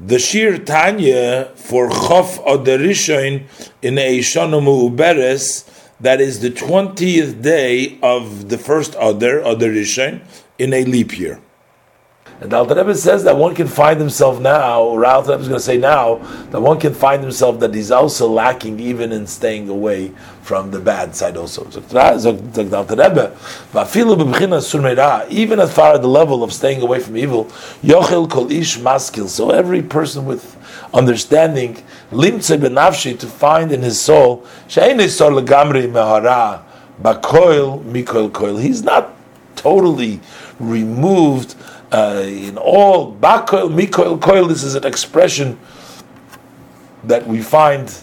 The Shir Tanya for Chof Oderishoin in Eishonomu Uberes, that is the 20th day of the first Oder, Oderishoin, in a leap year. And Alter Rebbe says that one can find himself now, or Alter Rebbe is going to say now, that one can find himself that he's also lacking even in staying away from the bad side also. So, Rebbe, even as far as the level of staying away from evil, Yochel kol ish maskil, so every person with understanding, limtze to find in his soul, she'ein isor legamri mehara, bakoil mikoil koil, he's not totally removed uh, in all bakoil mikoil koil. This is an expression that we find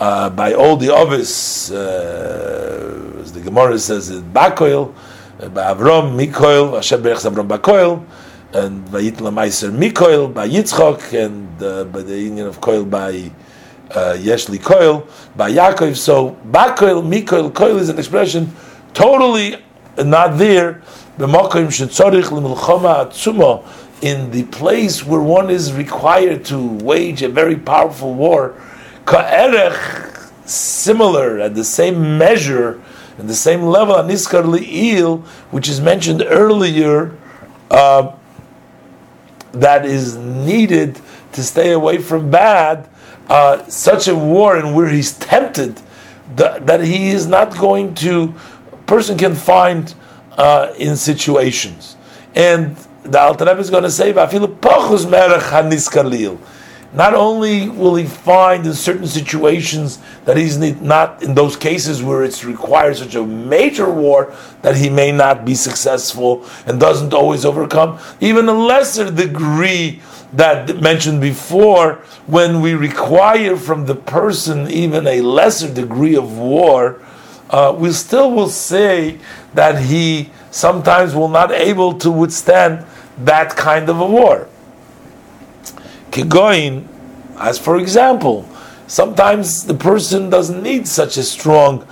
uh, by all the others, uh, as the Gemara says, bakoil uh, by Avram mikoil Hashem berechs Avram bakoil. And by Yitla Meiser Mikoil, by Yitzchok, and uh, by the union of Koil by uh, Yeshli Koil, by Yaakov. So, Bakoil, Mikoil, Koil is an expression totally not there in the place where one is required to wage a very powerful war, similar at the same measure, at the same level, aniskar li'il, which is mentioned earlier, uh, that is needed to stay away from bad, uh, such a war and where he's tempted, that, that he is not going to, person can find uh, in situations. And the Alter Rebbe is going to say, not only will he find in certain situations that he's not in those cases where it's required such a major war that he may not be successful and doesn't always overcome, even a lesser degree that mentioned before, when we require from the person even a lesser degree of war, uh, we still will say that he sometimes will not able to withstand that kind of a war. Kigoin, as for example, sometimes the person doesn't need such a strong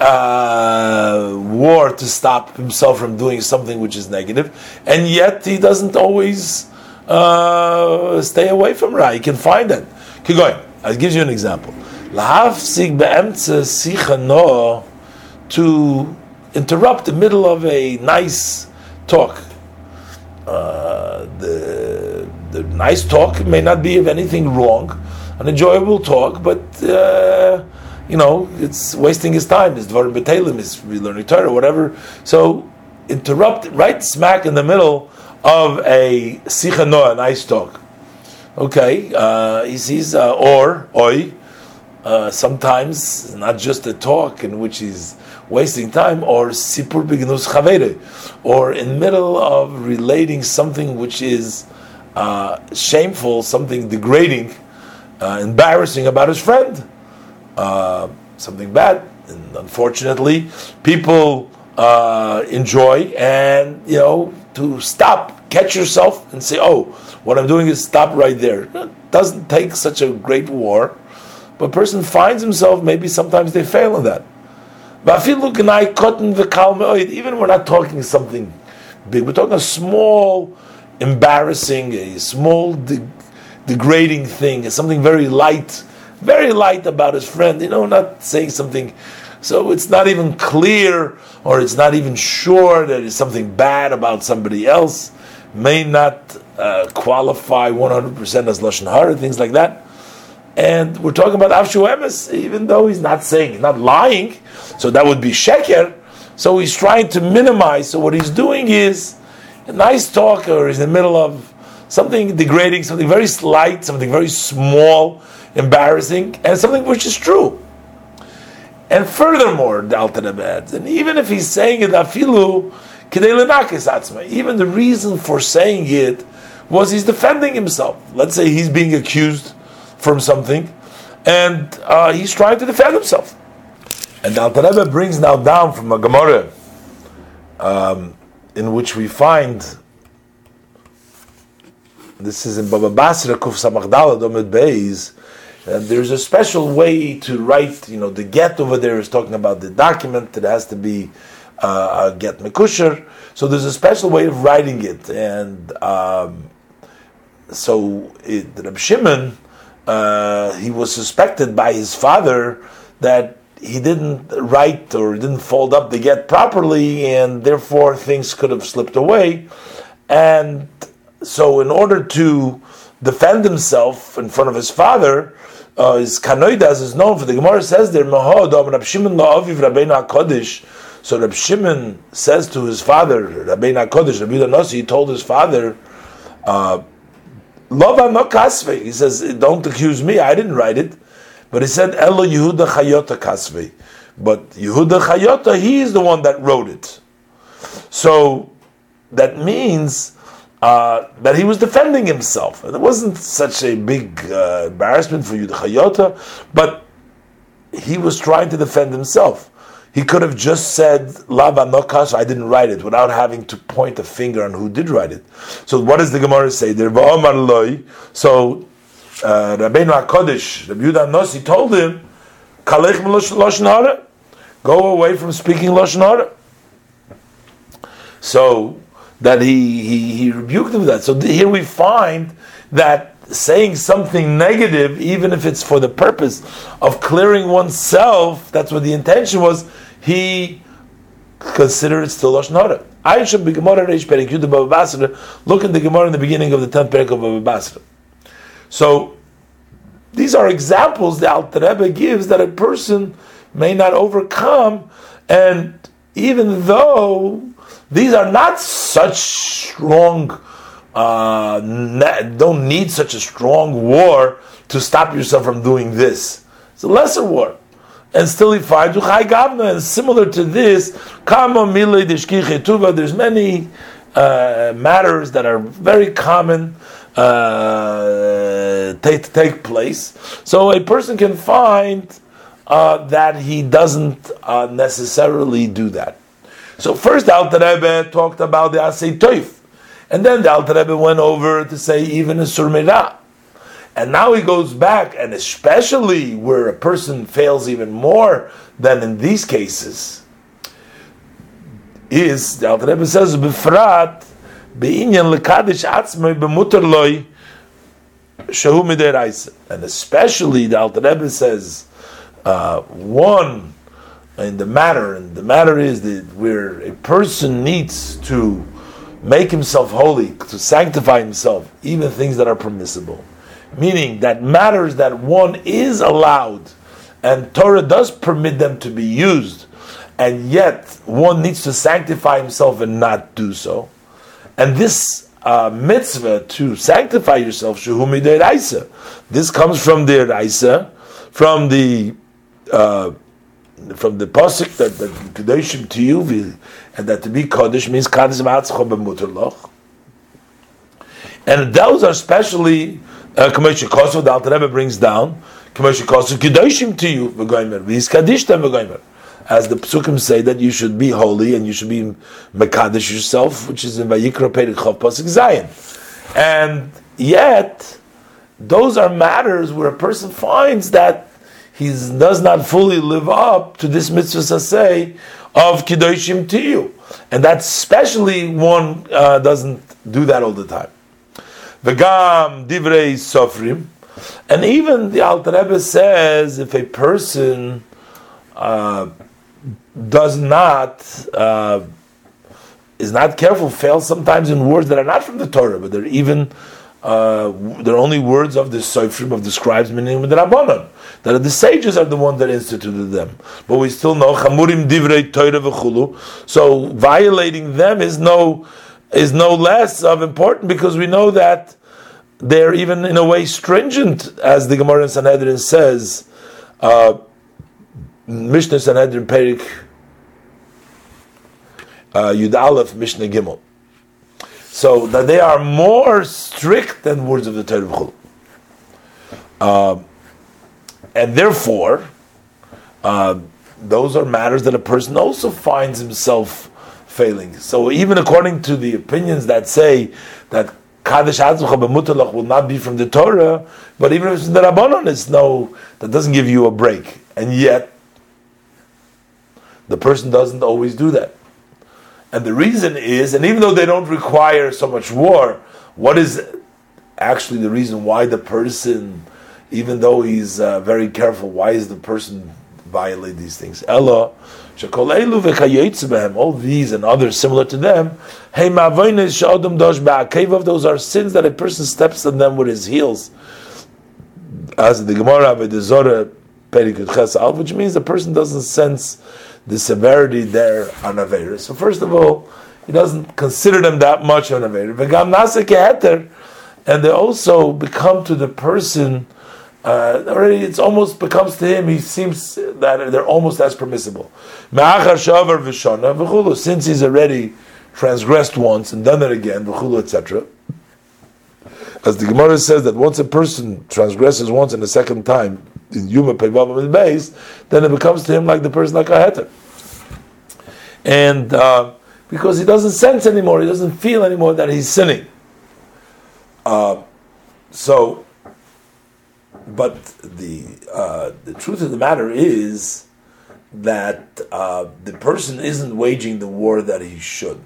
uh, war to stop himself from doing something which is negative, and yet he doesn't always uh, stay away from Ra. He can find it. Kigoin, I'll give you an example to interrupt the middle of a nice talk. Uh, the the nice talk may not be of anything wrong, an enjoyable talk, but uh, you know it's wasting his time. It's dvarim betalim, is learning Torah, whatever. So interrupt right smack in the middle of a sicha a nice talk. Okay, uh, he sees uh, or oi. Uh, sometimes not just a talk in which he's wasting time, or sipur bignus chavere, or in middle of relating something which is uh, shameful, something degrading, uh, embarrassing about his friend, uh, something bad. And unfortunately, people uh, enjoy, and you know, to stop, catch yourself, and say, "Oh, what I'm doing is stop right there." It doesn't take such a great war, but a person finds himself. Maybe sometimes they fail in that. Even we're not talking something big, we're talking a small, embarrassing, a small, de- degrading thing, something very light, very light about his friend, you know, not saying something. So it's not even clear, or it's not even sure that it's something bad about somebody else, may not uh, qualify 100% as Lashon Hara, things like that. And we're talking about Avshu Emes, even though he's not saying, he's not lying, so that would be Sheker. So he's trying to minimize. So what he's doing is a nice talk, or he's in the middle of something degrading, something very slight, something very small, embarrassing, and something which is true. And furthermore, the Alter and even if he's saying it, afilu, even the reason for saying it was he's defending himself. Let's say he's being accused from something, and uh, he's trying to defend himself. And the Alter Rebbe brings now down from a Gemara, um, in which we find this is in Baba Basra Kuf Samachdala Domed Beis. And there's a special way to write, you know, the get over there is talking about the document, that has to be uh, get mekusher. So there's a special way of writing it. And um, so it, Reb Shimon, uh, he was suspected by his father that he didn't write or didn't fold up the get properly, and therefore things could have slipped away. And so, in order to defend himself in front of his father, uh, his kanoidas is known for the Gemara says there, HaKodesh. So Rab Shimon says to his father, Rabbeinu HaKodesh, Rabbi Nasi, he told his father, uh, Lova no kasve. He says, don't accuse me, I didn't write it. But he said, Elo Yehuda Chayota kasve. But Yehuda Chayota, he is the one that wrote it. So that means uh, that he was defending himself. And it wasn't such a big uh, embarrassment for Yehuda Chayota, but he was trying to defend himself. He could have just said Lava Nokash, I didn't write it, without having to point a finger on who did write it. So what does the Gemara say? There So uh, Rabbeinu HaKodesh, Rabbi Yudah Nossi told him, Kalech Lashon Hara, go away from speaking Lashon Hara. So that he, he, he rebuked him for that. So here we find that saying something negative, even if it's for the purpose of clearing oneself, that's what the intention was, he considered it still Lashon Hara. I should be Gemara Reish Perek Basra. Look at the Gemara in the beginning of the 10th Perek of Baba Basra. So, these are examples the Alter Rebbe gives that a person may not overcome, and even though these are not such strong uh, don't need such a strong war to stop yourself from doing this. It's a lesser war. And still he finds Gavna, and similar to this, there's many uh, matters that are very common uh, take, take place. So a person can find uh, that he doesn't uh, necessarily do that. So first Alter Rebbe talked about the Asay Toif. And then the Alter Rebbe went over to say even a surmira. And now he goes back, and especially where a person fails even more than in these cases, is the Alter Rebbe says befrat beinyan lekadish atzmei b'mutar loy shahu midiraisa, and especially the Alter Rebbe says uh, one in the matter, and the matter is that where a person needs to make himself holy, to sanctify himself, even things that are permissible. Meaning that matters that one is allowed, and Torah does permit them to be used, and yet one needs to sanctify himself and not do so. And this uh, mitzvah to sanctify yourself, shuhumi This comes from the Raisa, from the uh, from the pasuk that that kedoshim to you, and that to be kodesh means kadosh ma'atzcha b'muterloch. And those are especially Kamosha uh, Kosov, the Alter Rebbe brings down Kamosha Kosov kedoshim to you v'goymer v'is kadishtem v'goymer. As the psukim say that you should be holy and you should be mekadesh yourself, which is in Vayikra Perek Chav Pasuk Zion. And yet, those are matters where a person finds that he does not fully live up to this mitzvah say of kiddushim to you, and that's especially one uh, doesn't do that all the time. V'gam divrei sofrim, and even the Alter Rebbe says if a person uh, does not uh, is not careful, fails sometimes in words that are not from the Torah, but they're even uh, they're only words of the Sofrim, of the scribes, meaning the Rabbanon. That the sages are the ones that instituted them. But we still know Chamurim Divrei Torah v'chulu. So violating them is no is no less of important because we know that they're even in a way stringent, as the Gemara in Sanhedrin says. Uh, Mishnah Sanhedrin Perik uh, Yud Aleph Mishnah Gimel. So that they are more strict than words of the Torah. Uh, and therefore, uh, those are matters that a person also finds himself failing. So even according to the opinions that say that Kaddish Mutalach will not be from the Torah, but even if it's the Rabbanon, it's no, that doesn't give you a break. And yet, the person doesn't always do that. And the reason is, and even though they don't require so much war, what is actually the reason why the person, even though he's uh, very careful, why is the person violate these things? Ella, all these and others similar to them, hey, those are sins that a person steps on them with his heels. As the Gemara, which means the person doesn't sense the severity there on Avera. So first of all, he doesn't consider them that much on Avera. And they also become to the person uh, already it's almost becomes to him, he seems that they're almost as permissible. Since he's already transgressed once and done it again, etc. As the Gemara says that once a person transgresses once and a second time in Yuma Pevavam base, then it becomes to him like the person like a heter. And uh, because he doesn't sense anymore, he doesn't feel anymore that he's sinning. Uh, so but the uh, the truth of the matter is that uh, the person isn't waging the war that he should,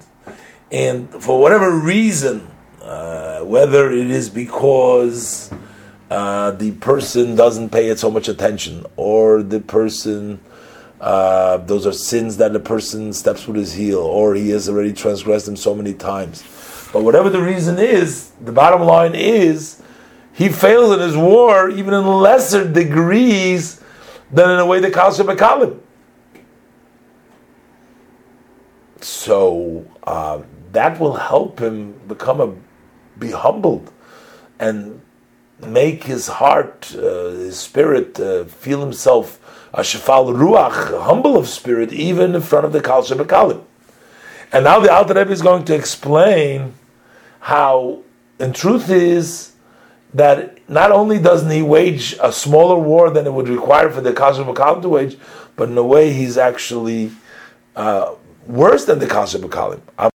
and for whatever reason, uh, whether it is because uh, the person doesn't pay it so much attention, or the person uh, those are sins that the person steps with his heel, or he has already transgressed them so many times. But whatever the reason is, the bottom line is he fails in his war even in lesser degrees than in a way the Kal Bekalim. So uh, that will help him become a be humbled and make his heart, uh, his spirit, uh, feel himself a shafal ruach, humble of spirit, even in front of the Kal Bekalim. And now the Alter Rebbe is going to explain how, in truth, is that not only doesn't he wage a smaller war than it would require for the Kasher Bakalim to wage, but in a way he's actually uh, worse than the Kasher Bakalim.